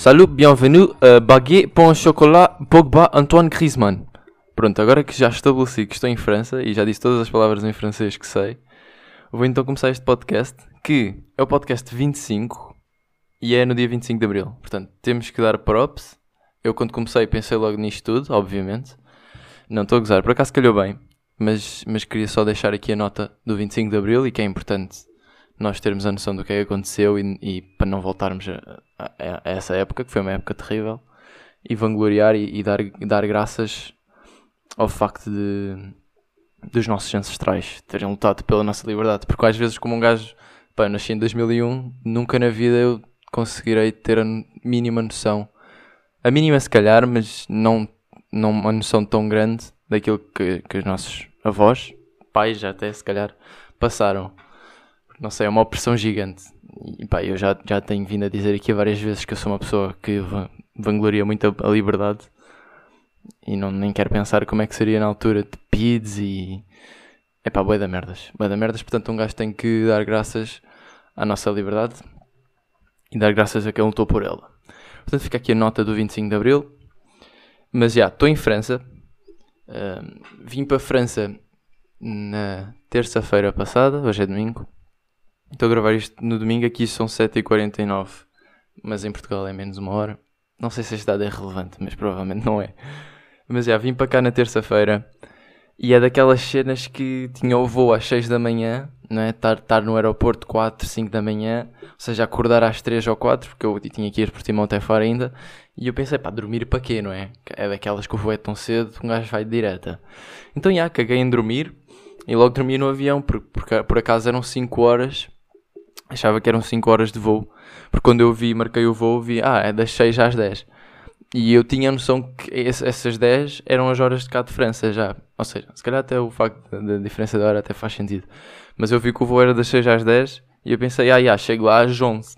Salut, bienvenue, uh, baguette, pão, chocolat, Pogba, Antoine Griezmann. Pronto, agora que já estabeleci que estou em França e já disse todas as palavras em francês que sei, vou então começar este podcast, que é o podcast 25 e é no dia 25 de Abril. Portanto, temos que dar props. Eu quando comecei pensei logo nisto tudo, obviamente. Não estou a gozar, por acaso calhou bem, mas, mas queria só deixar aqui a nota do 25 de Abril e que é importante nós termos a noção do que é que aconteceu e, e para não voltarmos a, a, a, essa época, que foi uma época terrível, e vangloriar e, e dar, dar graças ao facto de dos nossos ancestrais terem lutado pela nossa liberdade. Porque às vezes, como um gajo, pá, eu nasci em 2001, nunca na vida eu conseguirei ter a mínima noção, a mínima se calhar, mas não, não uma noção tão grande daquilo que, que os nossos avós, pais até se calhar, passaram não sei, é uma opressão gigante. E pá, eu já, já tenho vindo a dizer aqui várias vezes que eu sou uma pessoa que vangloria muito a, liberdade e não, nem quero pensar como é que seria na altura de PIDs e. É pá, boia da merdas. Boia da merdas, portanto, um gajo tem que dar graças à nossa liberdade e dar graças a quem lutou por ela. Portanto, fica aqui a nota do 25 de Abril. Mas já, estou em França. Uh, vim para a França na terça-feira passada, hoje é domingo. Estou a gravar isto no domingo, aqui são 7h49, mas em Portugal é menos uma hora. Não sei se este dado é relevante, mas provavelmente não é. Mas já, vim para cá na terça-feira e é daquelas cenas que tinha o voo às 6 da manhã, não é? Estar, estar no aeroporto 4, 5 da manhã, ou seja, acordar às 3 ou 4, porque eu tinha que ir por Timão até fora ainda. E eu pensei, pá, dormir para quê, não é? É daquelas que o voo é tão cedo, um gajo vai direta. Então, já, caguei em dormir e logo dormi no avião, porque, porque por acaso eram 5 horas Achava que eram 5 horas de voo. Porque quando eu vi, marquei o voo, vi, ah, é das 6 às 10. E eu tinha a noção que essas 10 eram as horas de cá de França já. Ou seja, se calhar até o facto da diferença de hora até faz sentido. Mas eu vi que o voo era das 6 às 10 e eu pensei, ah, já, chego lá às 11.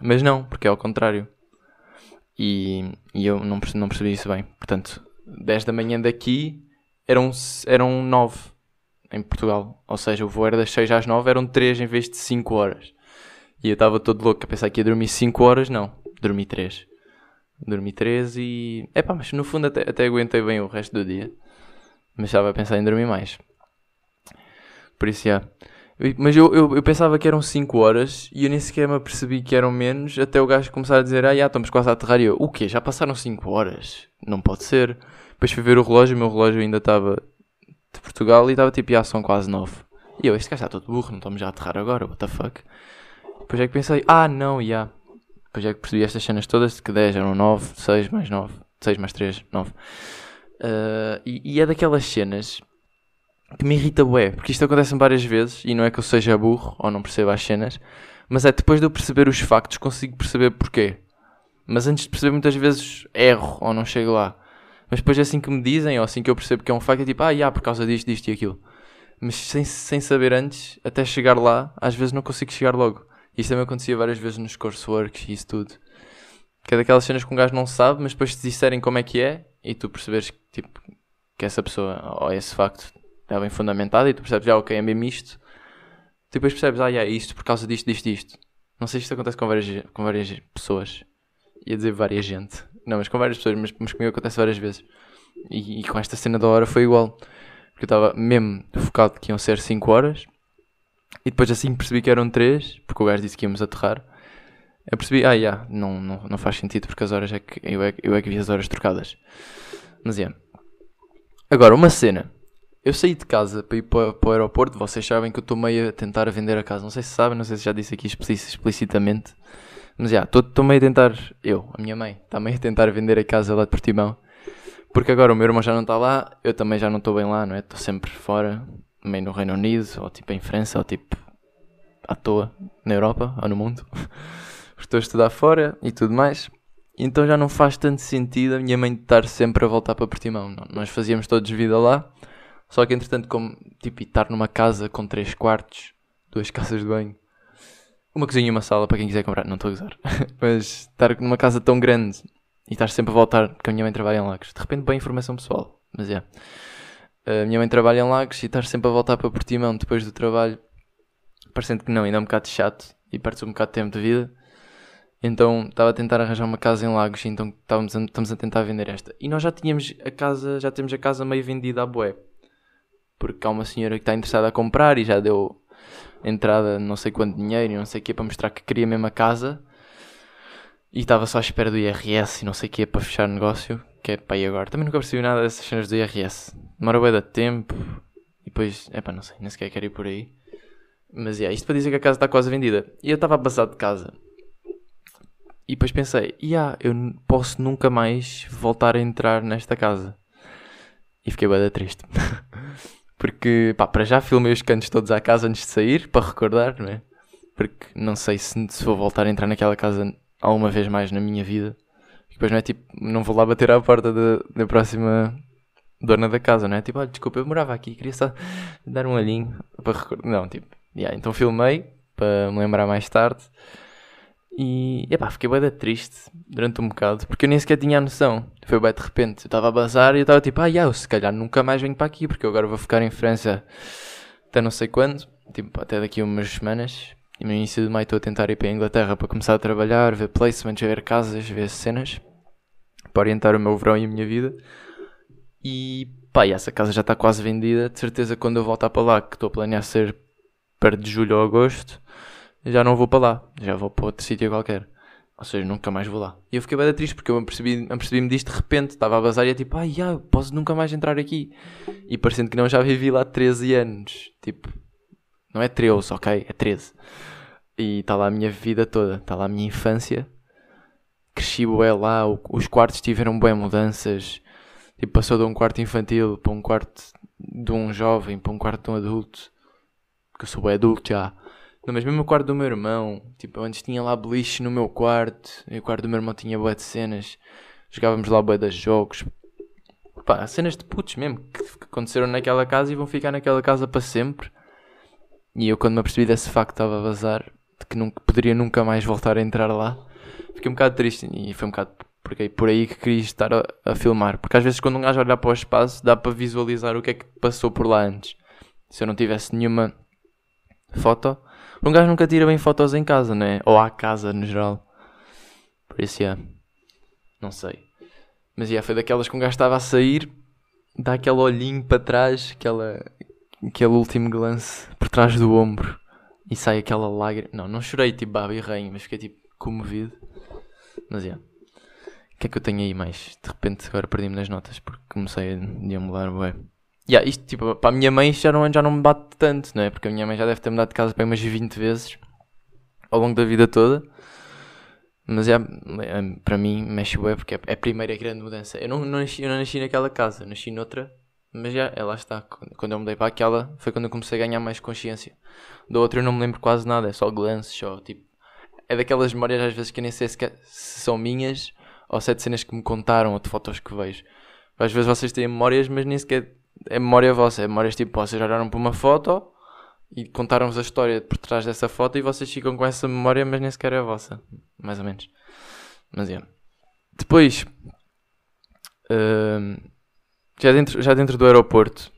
Mas não, porque é ao contrário. E, e eu não percebi, não percebi isso bem. Portanto, 10 da manhã daqui eram, eram 9 em Portugal. Ou seja, o voo era das 6 às 9, eram 3 em vez de 5 horas. E eu estava todo louco a pensar que ia dormir 5 horas, não, dormi 3. Dormi 3 e. É pá, mas no fundo até, até aguentei bem o resto do dia. Mas estava a pensar em dormir mais. Por isso, já. Mas eu, eu, eu, pensava que eram 5 horas e eu nem sequer me apercebi que eram menos até o gajo começar a dizer: Ah, já estamos quase a aterrar. E eu: O quê? Já passaram 5 horas? Não pode ser. Depois fui ver o relógio, o meu relógio ainda estava de Portugal e estava tipo, já são quase 9. E eu, este gajo está todo burro, não estamos já a aterrar agora, what the fuck. Depois é que pensei, ah não, já. Yeah. Depois é que percebi estas cenas todas, de que 10 eram 9, 6 mais 9, 6 mais 3, 9. Uh, e, e, é daquelas cenas que me irrita bué, porque isto acontece várias vezes, e não é que eu seja burro ou não perceba as cenas, mas é depois de eu perceber os factos consigo perceber porquê. Mas antes de perceber muitas vezes erro ou não chego lá. Mas depois é assim que me dizem, ou assim que eu percebo que é um facto, é tipo, ah, yeah, por causa disto, disto e aquilo. Mas sem, sem saber antes, até chegar lá, às vezes não consigo chegar logo. Isto também acontecia várias vezes nos courseworks e isso tudo. Que é daquelas cenas que um gajo não sabe, mas depois te disserem como é que é, e tu percebes que, tipo, que essa pessoa, ou esse facto, está bem fundamentado, e tu percebes, já, ah, ok, é mesmo isto. Depois percebes, ah, é isto por causa disto, disto, disto. Não sei se isto acontece com várias, com várias pessoas. Ia dizer várias gente. Não, mas com várias pessoas, mas, mas comigo acontece várias vezes. E, e, com esta cena da hora foi igual. Porque eu estava mesmo focado que iam ser 5 horas. E depois assim percebi que eram 3, porque o gajo disse que íamos aterrar. Eu percebi, ah, yeah, não, não, não faz sentido porque as horas é que eu é, eu é que vi as horas trocadas. Mas é. Yeah. Agora, uma cena. Eu saí de casa para ir para, para o aeroporto. Vocês sabem que eu estou meio a tentar vender a casa. Não sei se sabem, não sei se já disse aqui explicitamente. Mas já, estou meio a tentar, eu, a minha mãe, está meio a tentar vender a casa lá de Portimão. Porque agora o meu irmão já não está lá, eu também já não estou bem lá, não é? Estou sempre fora, meio no Reino Unido, ou tipo em França, ou tipo à toa, na Europa, ou no mundo. Estou a estudar fora e tudo mais. Então já não faz tanto sentido a minha mãe estar sempre a voltar para Portimão. Não, nós fazíamos todos vida lá, só que entretanto, como tipo, estar numa casa com três quartos, duas casas de banho, uma cozinha e uma sala para quem quiser comprar. Não estou a usar. Mas estar numa casa tão grande e estar sempre a voltar, porque a minha mãe trabalha em Lagos. De repente, bem informação pessoal. Mas é. A minha mãe trabalha em Lagos e estar sempre a voltar para Portimão depois do trabalho, parecendo que não, ainda é um bocado chato e perde-se um bocado de tempo de vida. Então estava a tentar arranjar uma casa em Lagos, então estávamos a, estamos a tentar vender esta. E nós já tínhamos a casa, já temos a casa meio vendida à bué. Porque há uma senhora que está interessada a comprar e já deu entrada não sei quanto dinheiro e não sei o que para mostrar que queria mesmo a casa. E estava só à espera do IRS e não sei o que para fechar negócio. Que é para ir agora. Também nunca percebi nada dessas cenas do IRS. Demora bué de tempo. E depois, é pá, não sei, nem sequer quero ir por aí. Mas é, yeah, isto para dizer que a casa está quase vendida. E eu estava a passar de casa e depois pensei, yeah, eu posso nunca mais voltar a entrar nesta casa. E fiquei bem triste. Porque, pá, para já filmei os cantos todos à casa antes de sair, para recordar, não é? Porque não sei se, se vou voltar a entrar naquela casa alguma vez mais na minha vida. Depois não é tipo, não vou lá bater à porta da, da próxima dona da casa, não é? Tipo, olha, desculpa, eu morava aqui, queria só dar um olhinho para recordar. Não, tipo, yeah, então filmei para me lembrar mais tarde. E epá, fiquei bem triste durante um bocado, porque eu nem sequer tinha a noção. Foi bem de repente. Eu estava a bazar e eu estava tipo, ah, yeah, eu se calhar nunca mais venho para aqui, porque eu agora vou ficar em França até não sei quando, tipo, até daqui a umas semanas. E no início de maio estou a tentar ir para a Inglaterra para começar a trabalhar, ver placements, ver casas, ver cenas, para orientar o meu verão e a minha vida. E pá, e essa casa já está quase vendida. De certeza, quando eu voltar para lá, que estou a planear ser perto de julho ou agosto já não vou para lá, já vou para outro sítio qualquer. Ou seja, nunca mais vou lá. E eu fiquei bem triste porque eu me percebi-me percebi disto de repente, estava a bazar e é tipo, ai, ah, posso nunca mais entrar aqui. E parecendo que não, já vivi lá 13 anos. Tipo, não é 13, ok? É 13. E está lá a minha vida toda, está lá a minha infância. Cresci bué lá, os quartos tiveram bué mudanças. Tipo, passou de um quarto infantil para um quarto de um jovem, para um quarto de um adulto. Porque eu sou bué adulto já. Não, mas mesmo o quarto do meu irmão, tipo, antes tinha lá beliche no meu quarto, e o quarto do meu irmão tinha bué de cenas, jogávamos lá bué de jogos. Pá, cenas de putos mesmo, que, que aconteceram naquela casa e vão ficar naquela casa para sempre. E eu quando me apercebi desse facto estava a vazar, de que nunca, poderia nunca mais voltar a entrar lá, fiquei um bocado triste e foi um bocado porque é por aí que queria estar a, a, filmar. Porque às vezes quando um gajo olha para o espaço dá para visualizar o que é que passou por lá antes. Se eu não tivesse nenhuma foto, um gajo nunca tira bem fotos em casa, né? Ou à casa no geral. Por isso, yeah. Não sei. Mas yeah, foi daquelas que um gajo estava a sair, dá aquele olhinho para trás, aquela, aquele último glance por trás do ombro e sai aquela lágrima. Não, não chorei tipo baba e rainha, mas fiquei tipo comovido. Mas yeah. O que é que eu tenho aí mais? De repente agora perdi-me nas notas porque comecei a deambular, ué. Yeah, isto, tipo, para a minha mãe já não, já não me bate tanto, não é? Porque a minha mãe já deve ter mudado de casa para umas 20 vezes ao longo da vida toda. Mas é, para mim mexe bem porque é, é a primeira grande mudança. Eu não, não, nasci, eu não nasci naquela casa, nasci noutra, mas já, ela está. Quando eu mudei para aquela, foi quando eu comecei a ganhar mais consciência. Da outra eu não me lembro quase nada, é só glances, só tipo. É daquelas memórias às vezes que eu nem sei se, se são minhas ou se é de cenas que me contaram ou de fotos que vejo. Às vezes vocês têm memórias, mas nem sequer é memória vossa, é memórias tipo, vocês olharam para uma foto e contaram-vos a história por trás dessa foto e vocês ficam com essa memória, mas nem sequer é a vossa, mais ou menos. Mas é. Depois, uh, já, dentro, já dentro do aeroporto,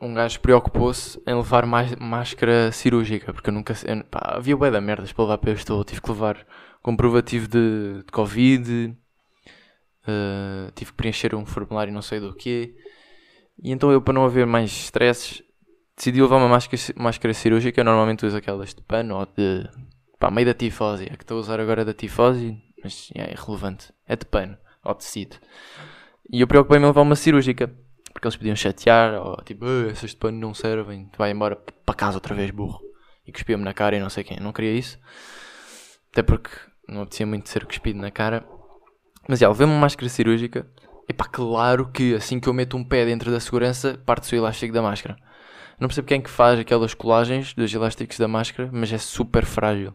um gajo preocupou-se em levar máscara cirúrgica, porque eu nunca. Eu, pá, havia bué da merdas para levar para eu estou, tive que levar comprovativo de, de Covid, uh, tive que preencher um formulário não sei do quê. E então eu, para não haver mais stresses, decidi levar uma máscara, máscara cirúrgica. Eu normalmente uso aquelas de pano ou de. pá, meio da tifose. A que estou a usar agora é da tifose, mas é irrelevante. É de pano ou tecido. E eu preocupei-me em levar uma cirúrgica. Porque eles podiam chatear, ou tipo, essas de pano não servem, vai embora para casa outra vez, burro. E cuspia-me na cara e não sei quem. Eu não queria isso. Até porque não apetecia muito ser cuspido na cara. Mas já, levei uma máscara cirúrgica Epá, claro que assim que eu meto um pé dentro da segurança, parte-se o elástico da máscara. Não percebo quem é que faz aquelas colagens dos elásticos da máscara, mas é super frágil.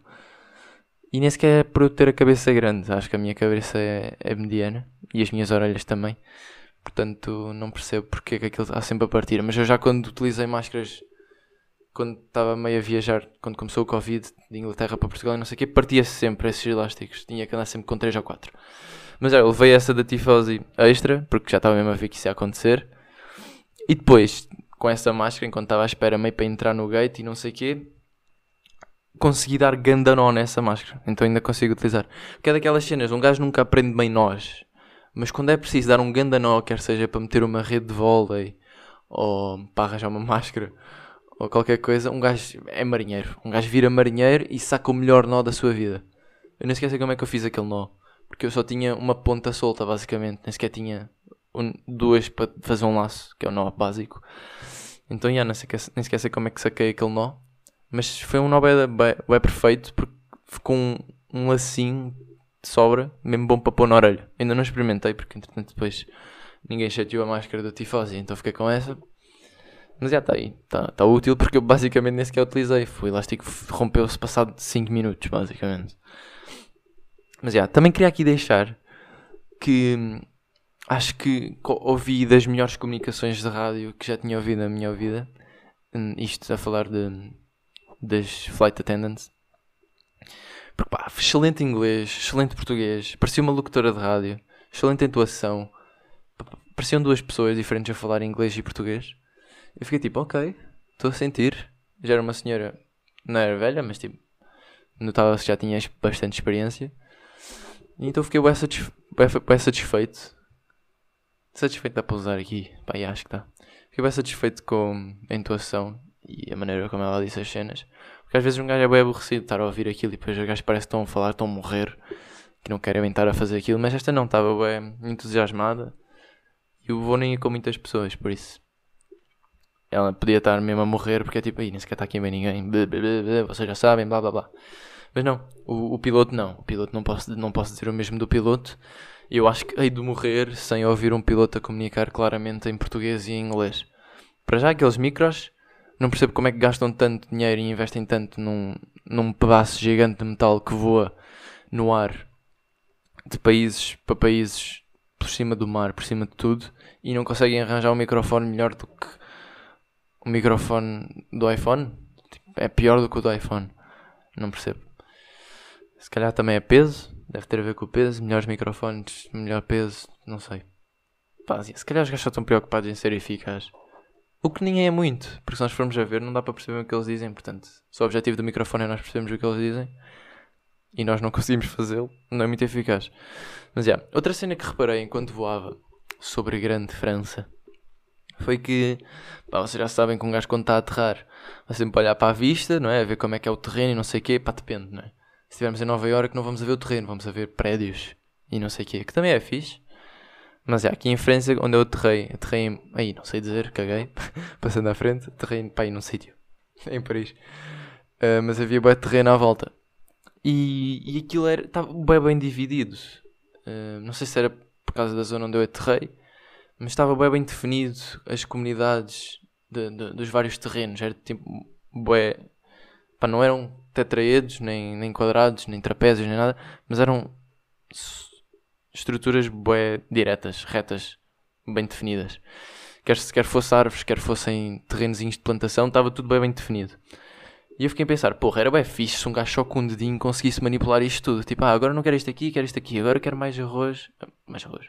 E nem sequer é por eu ter a cabeça grande. Acho que a minha cabeça é, é mediana e as minhas orelhas também. Portanto, não percebo porque é que aquilo está sempre a partir. Mas eu já quando utilizei máscaras, quando estava meio a viajar, quando começou o Covid de Inglaterra para Portugal e não sei o quê, partia-se sempre esses elásticos. Tinha que andar sempre com 3 ou 4. Mas eu levei essa da tifose extra, porque já estava mesmo a ver que isso ia acontecer. E depois, com essa máscara, enquanto estava à espera meio para entrar no gate e não sei o quê, consegui dar ganda nó nessa máscara. Então ainda consigo utilizar. Porque é daquelas cenas, um gajo nunca aprende bem nós. Mas quando é preciso dar um ganda nó, quer seja para meter uma rede de vôlei ou para arranjar uma máscara ou qualquer coisa, um gajo é marinheiro. Um gajo vira marinheiro e saca o melhor nó da sua vida. Eu nem esqueci como é que eu fiz aquele nó. Porque eu só tinha uma ponta solta, basicamente. Nem sequer tinha um, duas para fazer um laço, que é o nó básico. Então, já, nem, sequer, nem sequer sei como é que saquei aquele nó. Mas foi um nó bem, bem, bem perfeito, porque ficou um, um lacinho de sobra, mesmo bom para pôr na orelha. Ainda não experimentei, porque entretanto depois ninguém chateou a máscara da tifose, então fiquei com essa. Mas já está aí, está tá útil porque eu basicamente nem sequer utilizei. O elástico rompeu-se passado 5 minutos, basicamente. Mas já, também queria aqui deixar que hum, acho que ouvi das melhores comunicações de rádio que já tinha ouvido na minha vida. Hum, isto a falar de, das flight attendants. Porque pá, excelente inglês, excelente português, parecia uma locutora de rádio, excelente intuação. Pareciam duas pessoas diferentes a falar inglês e português. Eu fiquei tipo, ok, estou a sentir. Já era uma senhora, não era velha, mas tipo, notava-se que já tinha bastante experiência. Então fiquei bem, satisfe bem satisfeito. Satisfeito dá para usar aqui, pá, acho que está. Fiquei bem satisfeito com a intuação e a maneira como ela disse as cenas. Porque às vezes um gajo é bem aborrecido estar a ouvir aquilo e depois os gajos parece que estão a falar, estão a morrer, que não querem bem estar a fazer aquilo. Mas esta não, estava bem entusiasmada e o vou nem ia com muitas pessoas, por isso. Ela podia estar mesmo a morrer porque é tipo, aí nem sequer está aqui bem ninguém, blá, vocês já sabem, blá blá blá. Mas não, o, o, piloto não. O piloto não posso, não posso dizer o mesmo do piloto. Eu acho que hei de morrer sem ouvir um piloto a comunicar claramente em português e em inglês. Para já, aqueles micros, não percebo como é que gastam tanto dinheiro e investem tanto num, num pedaço gigante de metal que voa no ar de países para países por cima do mar, por cima de tudo, e não conseguem arranjar um microfone melhor do que o microfone do iPhone. Tipo, é pior do que o do iPhone. Não percebo. Se calhar também é peso, deve ter a ver com o peso, melhores microfones, melhor peso, não sei. Pá, se calhar os gajos estão preocupados em ser eficazes. O que nem é muito, porque se nós formos a ver, não dá para perceber o que eles dizem. Portanto, se o objetivo do microfone é nós percebermos o que eles dizem e nós não conseguimos fazê-lo, não é muito eficaz. Mas já, yeah, outra cena que reparei enquanto voava sobre a grande França foi que, pá, vocês já sabem que um gajo quando está a aterrar vai sempre olhar para a vista, não é? A ver como é que é o terreno e não sei o quê, pá, depende, não é? Se estivermos em Nova Iorque não vamos a ver o terreno, vamos a ver prédios e não sei o quê, que também é fixe. Mas é, aqui em França, onde eu aterrei, aterrei aí, não sei dizer, caguei, passando à frente, aterrei pá, aí num sítio, em Paris. Uh, mas havia bem terreno à volta. E, e aquilo era, estava bem bem dividido. Uh, não sei se era por causa da zona onde eu aterrei, mas estava bem bem definido as comunidades de, de, dos vários terrenos. Era tipo, bué, pá, não eram tetraedos, nem, nem quadrados, nem trapézios, nem nada, mas eram estruturas bué diretas, retas, bem definidas. Quer, quer fosse árvores, quer fossem terrenos de plantação, estava tudo bem bem definido. E eu fiquei a pensar, porra, era bem fixe se um gajo só com um dedinho conseguisse manipular isto tudo. Tipo, ah, agora não quero isto aqui, quero isto aqui, agora quero mais arroz, mais arroz,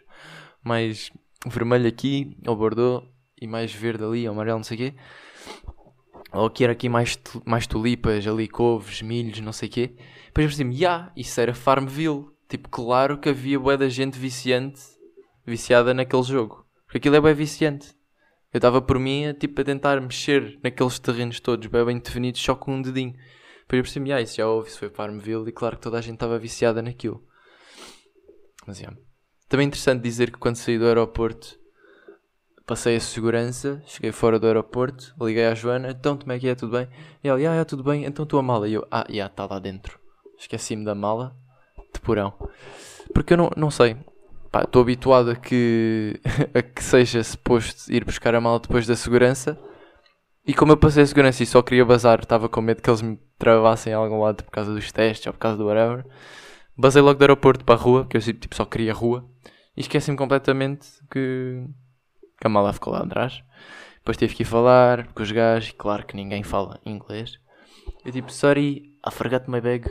mais vermelho aqui, ao bordeaux, e mais verde ali, ao amarelo, não sei o quê. Ou quero aqui mais, mais tulipas, ali couves, milhos, não sei o quê. Depois pensei, yeah, isso era Farmville. Tipo, claro que havia bué da gente viciante, viciada naquele jogo. Porque aquilo é bem viciante. Eu estava por mim, tipo, a tentar mexer naqueles terrenos todos, bem, bem definidos, só com um dedinho. Depois eu percebi, ah, isso já houve, isso foi Farmville, e claro que toda a gente estava viciada naquilo. Mas, yeah. Também é interessante dizer que quando saí do aeroporto, passei a segurança, cheguei fora do aeroporto, liguei à Joana, então como é que é, tudo bem? E ela, ah, yeah, tudo bem, então tua mala. E eu, ah, já, yeah, está lá dentro. Esqueci-me da mala de porão. Porque eu não, não sei. Estou habituado a que, a que seja suposto ir buscar a mala depois da segurança. E como eu passei a segurança e só queria bazar, estava com medo que eles me travassem a algum lado por causa dos testes ou por causa do whatever. Basei logo do aeroporto para a rua, que eu tipo, só queria rua. E esqueci-me completamente que, que a mala ficou lá atrás. Depois tive que ir falar com os gajos, claro que ninguém fala inglês. Eu tipo, sorry, I forgot my bag.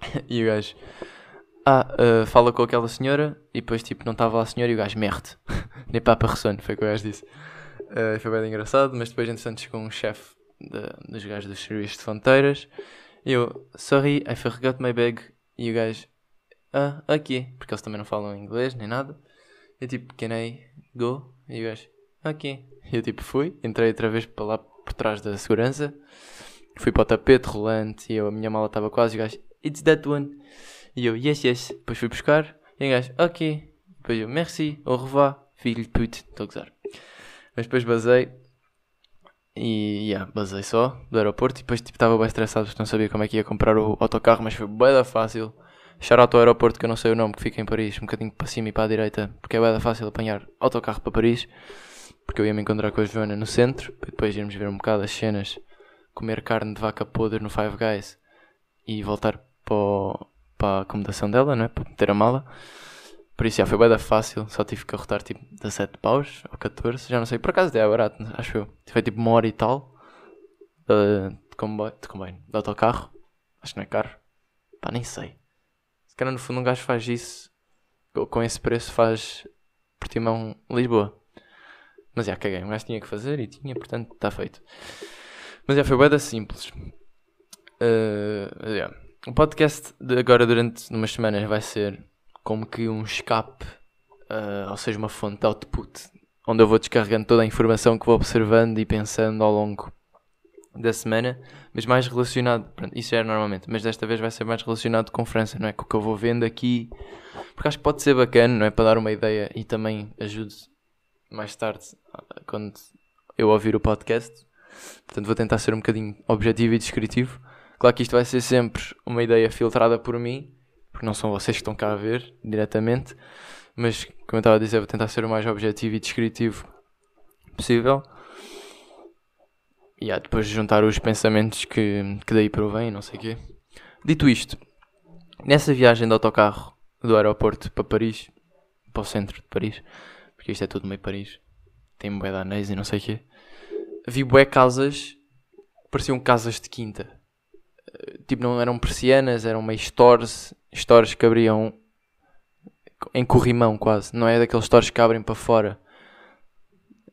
e o gajo, ah, uh, fala com aquela senhora e depois tipo não estava lá a senhora e o gajo merde. Nem papa ressono, foi o que o gajo disse. Uh, foi bem engraçado, mas depois entretanto chegou um chefe dos gajos dos serviços de fronteiras E eu, sorry, I forgot my bag. E o gajo, ah, aqui. Porque eles também não falam inglês nem nada. Eu tipo, can I go? E o gajo, aqui. E eu tipo, fui, entrei outra vez para lá por trás da segurança. Fui para o tapete rolante e eu, a minha mala estava quase. E o gajo, it's that one. E eu, yes, yes. Depois fui buscar. E o gajo, ok. Depois eu, merci, au revoir, filho de pute. Estou a gozar. Mas depois basei. E, yeah, basei só do aeroporto. E depois tipo estava bem estressado porque não sabia como é que ia comprar o autocarro. Mas foi bem fácil. Shout ao aeroporto que eu não sei o nome, que fica em Paris. Um bocadinho para cima e para a direita. Porque é bem da fácil apanhar autocarro para Paris. Porque eu ia me encontrar com a Joana no centro. Para depois irmos ver um bocado as cenas. Comer carne de vaca podre no Five Guys. E voltar para, o, para a acomodação dela, não é? Para meter a mala. Por isso já foi bem da fácil, só tive que arrotar tipo 17 paus ou 14, já não sei, por acaso até é barato, acho eu. Foi tipo uma hora e tal de, de comboio, de comboio, de autocarro. Acho que não é caro. Pá, nem sei. Calhar no fundo um gajo faz isso, com esse preço faz Portimão Lisboa. Mas já caguei, um gajo tinha que fazer e tinha, portanto está feito. Mas já foi bem simples. Uh, yeah. O podcast de agora durante umas semanas vai ser como que um escape, uh, ou seja, uma fonte de output, onde eu vou descarregando toda a informação que vou observando e pensando ao longo da semana, mas mais relacionado, pronto, isso já é normalmente, mas desta vez vai ser mais relacionado com França, não é? Com o que eu vou vendo aqui, porque acho que pode ser bacana, não é? Para dar uma ideia e também ajude mais tarde, quando eu ouvir o podcast. Portanto, vou tentar ser um bocadinho objetivo e descritivo. Claro que isto vai ser sempre uma ideia filtrada por mim, porque não são vocês que estão cá a ver diretamente, mas como eu estava a dizer, vou tentar ser o mais objetivo e descritivo possível. E há depois de juntar os pensamentos que, que daí provém, não sei o quê. Dito isto, nessa viagem de autocarro do aeroporto para Paris, para o centro de Paris, porque isto é tudo meio Paris, tem bué de anéis e não sei o quê, vi bué casas, pareciam casas de quinta. Tipo, não eram persianas, eram meio stores stores que abriam em corrimão quase. Não é daqueles stores que abrem para fora.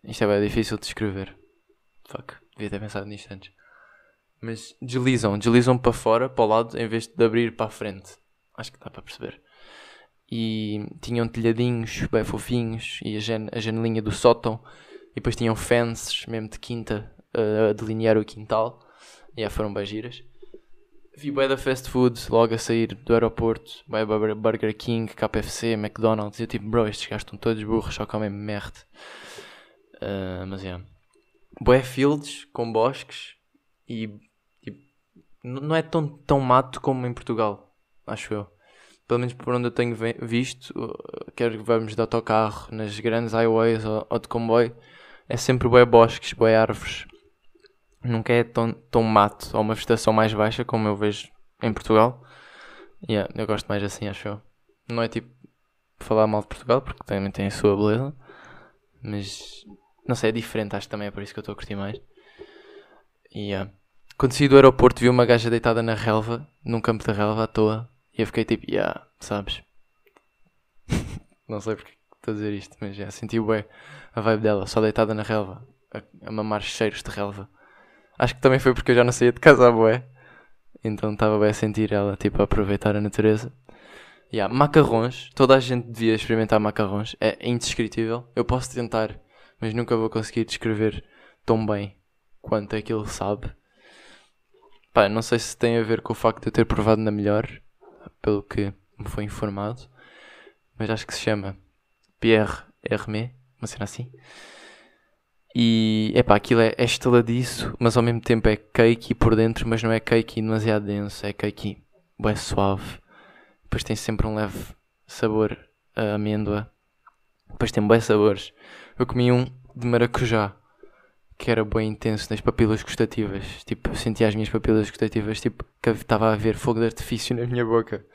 Isto é bem difícil de escrever. Fuck, devia ter pensado nisto antes. Mas deslizam, deslizam para fora, para o lado, em vez de abrir para a frente. Acho que dá para perceber. E tinham telhadinhos bem fofinhos e a, jan a janelinha do sótão. E depois tinham fences, mesmo de quinta, a delinear o quintal. E já foram bem giras. Vi bué da fast food logo a sair do aeroporto, bué Burger King, KFC, McDonald's, e eu tipo, bro, estes gajos estão todos burros, só comem merda. Uh, mas é. Yeah. Bué fields com bosques e tipo, não é tão, tão mato como em Portugal, acho eu. Pelo menos por onde eu tenho visto, quer que vamos de autocarro, nas grandes highways ou, ou de comboio, é sempre bué bosques, bué árvores nunca é tão, tão mato ou uma vegetação mais baixa como eu vejo em Portugal. Yeah, eu gosto mais assim, acho eu. Não é tipo falar mal de Portugal, porque também tem a sua beleza, mas não sei, é diferente, acho que também é por isso que eu estou a curtir mais. E yeah. quando saí do aeroporto vi uma gaja deitada na relva, num campo de relva à toa, e eu fiquei tipo, yeah, sabes? não sei porque estou a dizer isto, mas já yeah, senti bem a vibe dela, só deitada na relva, a, a mamar cheiros de relva. Acho que também foi porque eu já não saía de casa boé. Então estava bem a sentir ela, tipo, a aproveitar a natureza. Yeah, macarrões. Toda a gente devia experimentar macarrões. É indescritível. Eu posso tentar, mas nunca vou conseguir descrever tão bem quanto aquilo sabe. Pá, não sei se tem a ver com o facto de eu ter provado na melhor, pelo que me foi informado. Mas acho que se chama Pierre Hermé, uma cena assim. E epá, aquilo é, é estaladiço, mas ao mesmo tempo é cake por dentro, mas não é cake demasiado denso, é cake bem suave. Depois tem sempre um leve sabor a amêndoa. Depois tem bem sabores. Eu comi um de maracujá, que era bem intenso nas papilas gustativas. Tipo, sentia as minhas papilas gustativas, tipo, que estava a ver fogo de artifício na minha boca.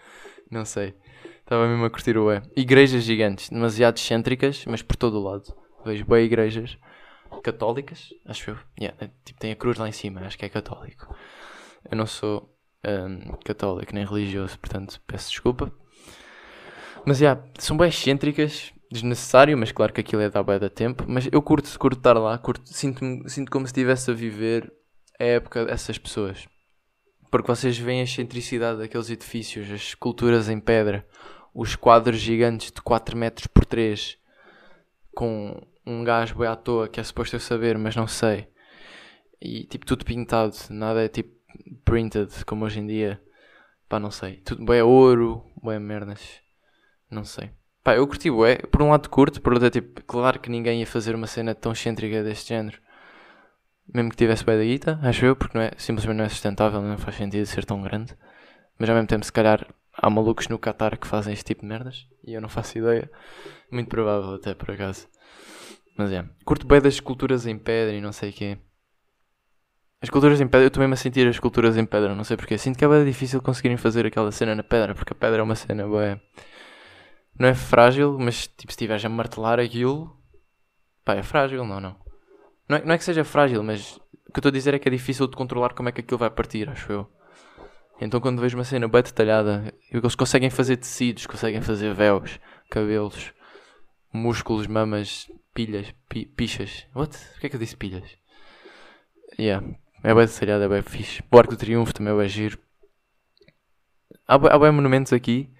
Não sei. Estava mesmo a curtir o é. Igrejas gigantes, demasiado excêntricas, mas por todo o lado. Vejo bem igrejas católicas, acho eu. Yeah, é, tipo, tem a cruz lá em cima, acho que é católico. Eu não sou um, católico nem religioso, portanto peço desculpa. Mas yeah, são bem excêntricas, desnecessário, mas claro que aquilo é da da tempo. Mas eu curto, curto estar lá, curto, sinto, sinto como se estivesse a viver a época dessas pessoas. porque vocês veem a excentricidade daqueles edifícios, as esculturas em pedra, os quadros gigantes de 4 metros por 3, com um gajo bem à toa que é suposto eu saber, mas não sei. E tipo, tudo pintado, nada é tipo printed como hoje em dia. Pá, não sei. Tudo bem ouro, bem merdas. Não sei. Pá, eu curti bué. Por um lado curto, por outro é tipo, claro que ninguém ia fazer uma cena tão excêntrica deste género. Mesmo que tivesse bué da guita, acho eu, porque não é, simplesmente não é sustentável, não faz sentido ser tão grande. Mas ao mesmo tempo, se calhar, há malucos no Qatar que fazem este tipo de merdas. E eu não faço ideia. Muito provável até, por acaso. Mas é. Curto bem das esculturas em pedra e não sei o quê. As esculturas em pedra, eu estou mesmo a sentir as esculturas em pedra, não sei porquê. Sinto que é bem difícil conseguirem fazer aquela cena na pedra, porque a pedra é uma cena bem. Não é frágil, mas tipo, se estiveres a martelar aquilo. Pá, é frágil, não, não. Não é, não é que seja frágil, mas o que eu estou a dizer é que é difícil de controlar como é que aquilo vai partir, acho eu. Então quando vejo uma cena bem detalhada, eles conseguem fazer tecidos, conseguem fazer véus, cabelos, músculos, mamas, pilhas, pi, pichas. What? Porquê é que eu disse pilhas? Yeah. É bem detalhado, é bem fixe. O Arco do Triunfo também é bem giro. Há, há bem monumentos aqui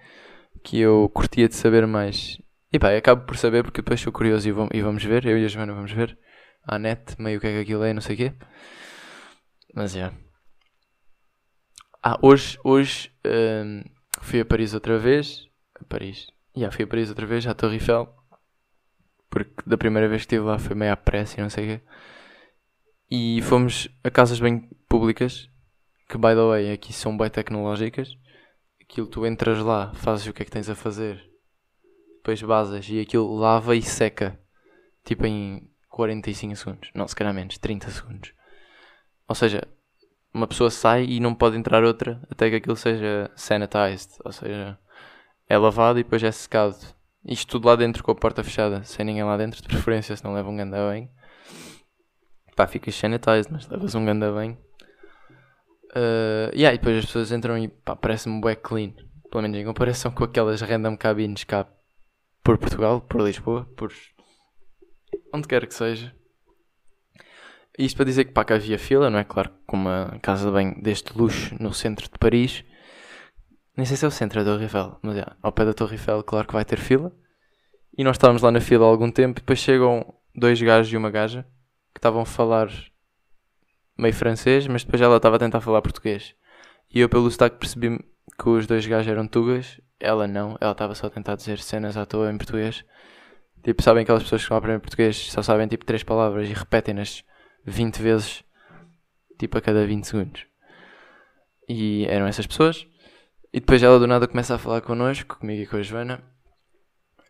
que eu curtia de saber mais. E pá, acabo por saber porque depois sou curioso e, e vamos ver. Eu e a Joana vamos ver. À net, meio o que é que aquilo é, não sei o quê. Mas é. Ah, hoje, hoje um, fui a Paris outra vez. A Paris. Já yeah, fui a Paris outra vez, à Torre Eiffel. Porque da primeira vez que estive lá foi meio à pressa e não sei o quê. E fomos a casas bem públicas, que by the way aqui são bem tecnológicas. Aquilo tu entras lá, fazes o que é que tens a fazer, depois basas e aquilo lava e seca, tipo em 45 segundos. Não, se calhar menos, 30 segundos. Ou seja, uma pessoa sai e não pode entrar outra até que aquilo seja sanitized, ou seja, é lavado e depois é secado. Isto tudo lá dentro com a porta fechada, sem ninguém lá dentro, de preferência, se não leva um ganda bem. Pá, ficas sanitized, mas levas um ganda bem. Uh, yeah, e depois as pessoas entram e parece-me bué clean. Pelo menos em comparação com aquelas random cabines cá por Portugal, por Lisboa, por onde quer que seja. Isto para dizer que pá, que havia fila, não é? Claro, com uma casa de banho deste luxo no centro de Paris. Nem sei se é o centro da Torre mas é, ao pé da Torre Eiffel, claro que vai ter fila. E nós estávamos lá na fila há algum tempo, e depois chegam dois gajos e uma gaja que estavam a falar meio francês, mas depois ela estava a tentar falar português. E eu, pelo sotaque, percebi que os dois gajos eram tugas, ela não, ela estava só a tentar dizer cenas à toa em português. Tipo, sabem aquelas pessoas que vão aprender português só sabem tipo três palavras e repetem-nas 20 vezes, tipo a cada 20 segundos. E eram essas pessoas. E depois ela do nada começa a falar connosco, comigo e com a Joana.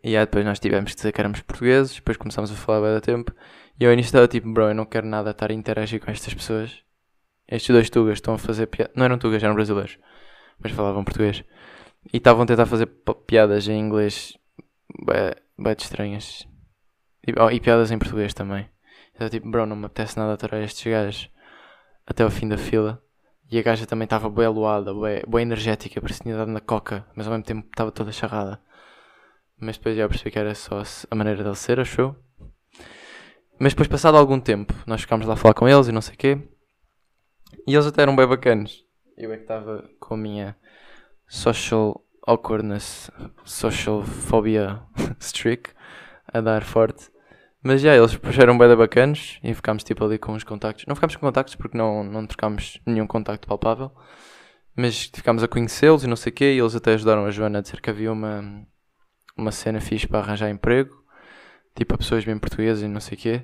E aí depois nós tivemos que dizer que éramos portugueses, depois começámos a falar bem da tempo. E eu início estava tipo, bro, eu não quero nada estar a interagir com estas pessoas. Estes dois tugas estão a fazer piadas. Não eram tugas, eram brasileiros. Mas falavam português. E estavam a tentar fazer piadas em inglês bem estranhas. E, oh, e, piadas em português também. Eu tipo, bro, não me apetece nada aturar estes gajos até o fim da fila. E a gaja também estava bem aluada, bem, energética, parecia dado na coca, mas ao mesmo tempo estava toda charrada. Mas depois já percebi que era só a maneira dele ser, achou? Mas depois, passado algum tempo, nós ficámos lá a falar com eles e não sei o quê. E eles até eram bem bacanas. Eu é que estava com a minha social awkwardness, social phobia streak a dar forte. Mas já, eles puxaram bem bacanas e ficámos tipo ali com os contactos. Não ficámos com contactos porque não, não trocámos nenhum contacto palpável. Mas ficámos a conhecê-los e não sei o quê. E eles até ajudaram a Joana a dizer que havia uma, uma cena fixe para arranjar emprego tipo a pessoas bem portuguesas e não sei o quê.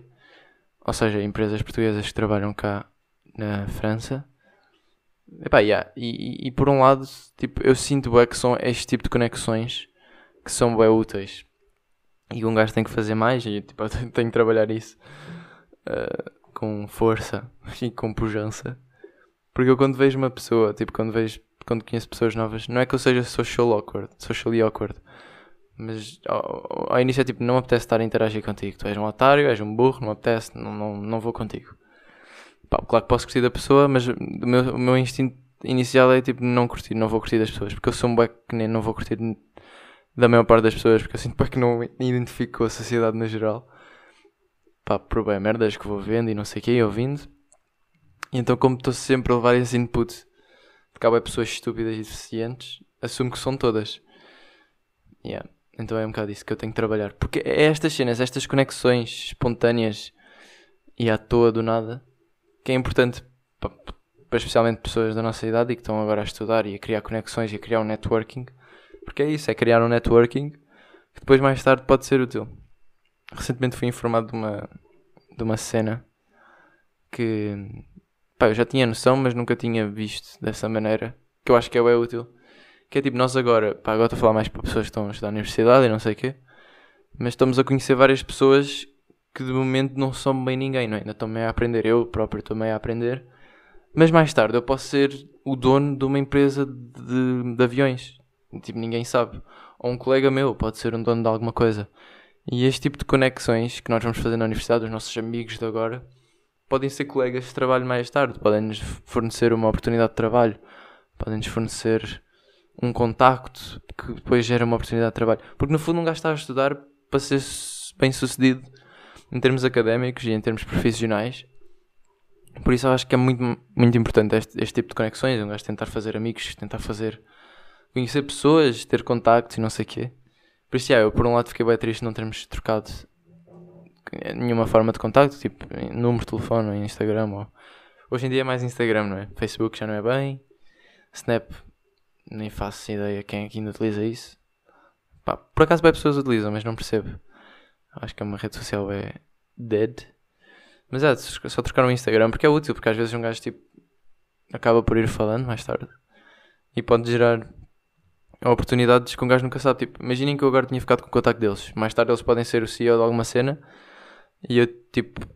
Ou seja, empresas portuguesas que trabalham cá na França. Epá, yeah. e, e, e por um lado, tipo, eu sinto bem que são este tipo de conexões que são bem úteis. E um gajo tem que fazer mais e tipo, eu tenho que trabalhar isso uh, com força e com pujança. Porque eu quando vejo uma pessoa, tipo, quando vejo, quando conheço pessoas novas, não é que eu seja social awkward, socially awkward, mas ao, ao início é tipo, não me apetece estar a interagir contigo. Tu és um otário, és um burro, não me apetece, não, não, não vou contigo. Pá, claro que posso curtir da pessoa, mas o meu, o meu instinto inicial é tipo, não curtir, não vou curtir das pessoas. Porque eu sou um bué que nem não vou curtir da maior parte das pessoas, porque eu sinto bué que não me identifico com a sociedade no geral. Pá, por bem merdas que vou vendo e não sei o que, ouvindo. E então como estou sempre a levar esse input porque bué pessoas estúpidas e deficientes, assumo que são todas. Yeah. Então é um bocado isso que eu tenho que trabalhar. Porque é estas cenas, estas conexões espontâneas e à toa do nada, que é importante para, para especialmente pessoas da nossa idade e que estão agora a estudar e a criar conexões e a criar um networking. Porque é isso, é criar um networking que depois mais tarde pode ser útil. Recentemente fui informado de uma, de uma cena que pá, eu já tinha noção, mas nunca tinha visto dessa maneira. Que eu acho que é útil. Que é tipo, nós agora, pá, agora estou a falar mais para pessoas que estão a estudar na universidade e não sei o quê, mas estamos a conhecer várias pessoas que de momento não são bem ninguém, não é? Ainda estou meio a aprender, eu próprio estou meio a aprender. Mas mais tarde eu posso ser o dono de uma empresa de, de aviões. Tipo, ninguém sabe. Ou um colega meu pode ser um dono de alguma coisa. E este tipo de conexões que nós vamos fazer na universidade, os nossos amigos de agora, podem ser colegas de trabalho mais tarde, podem-nos fornecer uma oportunidade de trabalho, podem-nos fornecer um contacto que depois gera uma oportunidade de trabalho. Porque no fundo um gajo está a estudar para ser bem sucedido em termos académicos e em termos profissionais. Por isso eu acho que é muito, muito importante este, este tipo de conexões, um gajo tentar fazer amigos, tentar fazer conhecer pessoas, ter contactos e não sei o quê. Por isso, yeah, eu por um lado fiquei bem triste não termos trocado nenhuma forma de contacto, tipo número de telefone Instagram. Ou... Hoje em dia é mais Instagram, não é? Facebook já não é bem. Snap, nem faço ideia quem é que ainda utiliza isso. Pá, por acaso bem pessoas utilizam, mas não percebo. Acho que é uma rede social é dead. Mas é, só trocar o Instagram porque é útil, porque às vezes um gajo tipo acaba por ir falando mais tarde e pode gerar oportunidades que um gajo nunca sabe. Tipo, imaginem que eu agora tinha ficado com o contacto deles. Mais tarde eles podem ser o CEO de alguma cena e eu tipo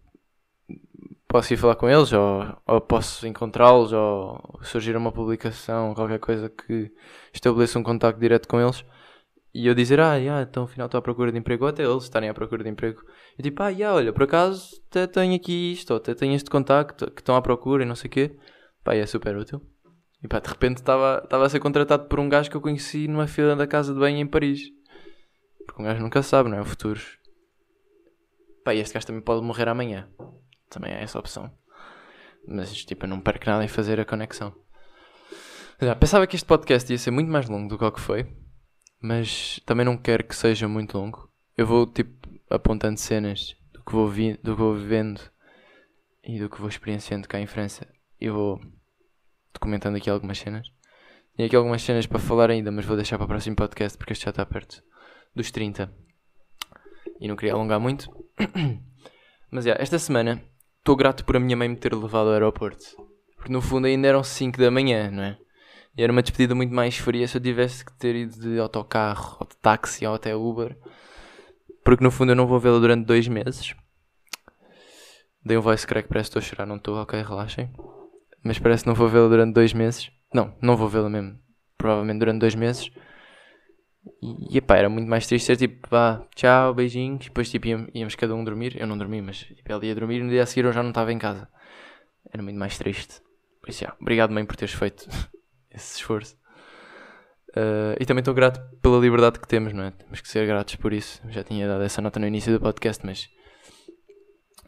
posso ir falar com eles ou, ou posso encontrá-los ou surgir uma publicação qualquer coisa que estabeleça um contacto direto com eles e eu dizer, ah, yeah, então afinal estou à procura de emprego, ou até eles estarem à procura de emprego. E tipo, ah, yeah, olha, por acaso até tenho aqui isto, ou até tenho este contacto que estão à procura e não sei o quê. Pá, é super útil. E pá, de repente estava a ser contratado por um gajo que eu conheci numa fila da casa de banho em Paris. Porque um gajo nunca sabe, não é? O futuro. Pá, e este gajo também pode morrer amanhã. Também é essa opção. Mas tipo, eu não perco nada em fazer a conexão. Já, pensava que este podcast ia ser muito mais longo do que o que foi. Mas também não quero que seja muito longo. Eu vou tipo apontando cenas do que vou, vi do que vou vivendo e do que vou experienciando cá em França. E vou documentando aqui algumas cenas. Tenho aqui algumas cenas para falar ainda, mas vou deixar para o próximo podcast porque este já está perto dos 30. E não queria alongar muito. mas já, esta semana estou grato por a minha mãe me ter levado ao aeroporto. Porque no fundo ainda eram 5 da manhã, não é? E era uma despedida muito mais fria se eu tivesse que ter ido de autocarro, ou de táxi, ou até Uber. Porque no fundo eu não vou vê-la durante dois meses. Dei um voice crack, parece que estou a chorar, não estou, ok, relaxem. Mas parece que não vou vê-la durante dois meses. Não, não vou vê-la mesmo. Provavelmente durante dois meses. E, epá, era muito mais triste ser tipo, pá, tchau, beijinhos. Depois tipo, íamos, cada um dormir. Eu não dormi, mas tipo, ela ia dormir e no dia a seguir eu já não estava em casa. Era muito mais triste. Por isso, já, obrigado mãe por teres feito esse esforço. Uh, e também estou grato pela liberdade que temos, não é? Temos que ser gratos por isso. Já tinha dado essa nota no início do podcast, mas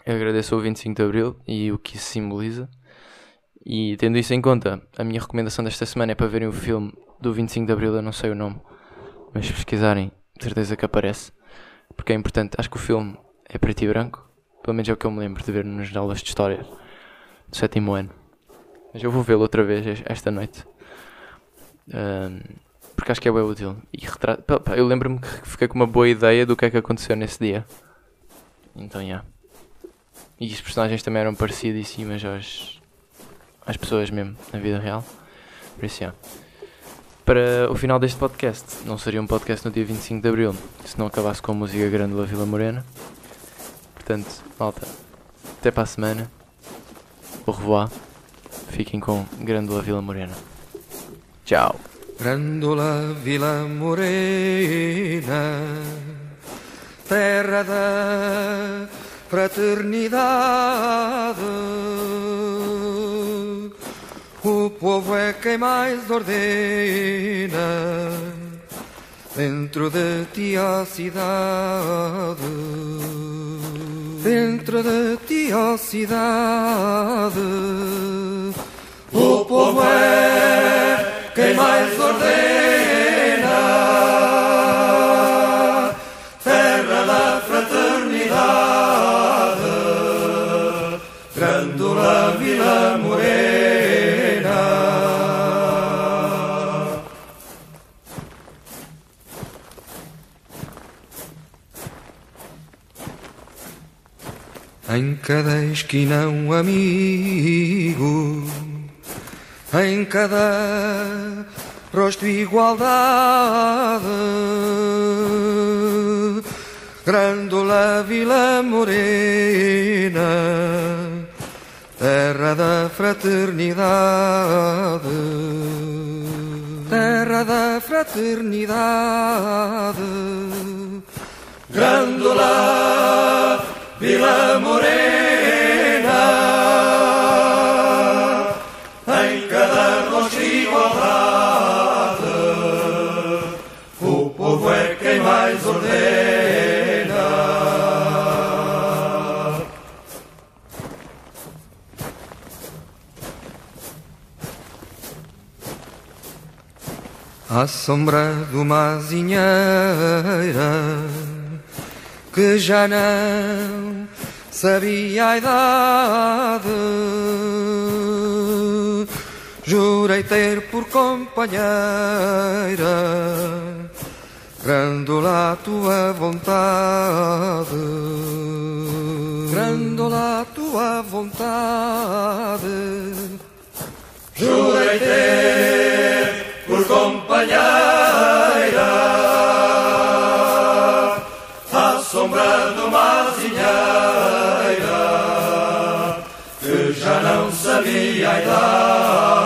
eu agradeço o 25 de Abril e o que isso simboliza. E tendo isso em conta, a minha recomendação desta semana é para verem o filme do 25 de Abril, eu não sei o nome, mas se pesquisarem, de certeza que aparece, porque é importante. Acho que o filme é preto e branco, pelo menos é o que eu me lembro de ver nas aulas de História do sétimo ano. Mas eu vou vê-lo outra vez esta noite. Um, porque acho que é bem útil. E retrata... Eu lembro-me que fiquei com uma boa ideia do que é que aconteceu nesse dia. Então, já. Yeah. E os personagens também eram parecidíssimas aos, às pessoas mesmo, na vida real. Por isso, yeah. Para o final deste podcast, não seria um podcast no dia 25 de Abril se não acabasse com a música Grândola Vila Morena. Portanto, malta, até para a semana. Au revoir. Fiquem com Grândola Vila Morena. Tchau. Grândola Vila Morena, terra da fraternidade. Povo é quem mais ordena. Dentro de ti a cidade. Dentro de ti a cidade. O povo é quem mais ordena, terra da fraternidade, Em cada esquina um amigo, em cada rosto igualdade. Grândola Vila Morena, terra da fraternidade, terra da fraternidade. Grândola Vila Morena, em cada rosto igualdade, o povo é quem mais ordena. À sombra de uma azinheira que já não sabia a idade. Jurei ter por companheira, Grândola a tua vontade, Grândola a tua vontade. Jurei ter por companheira Do uma azinheira que já não sabia a idade.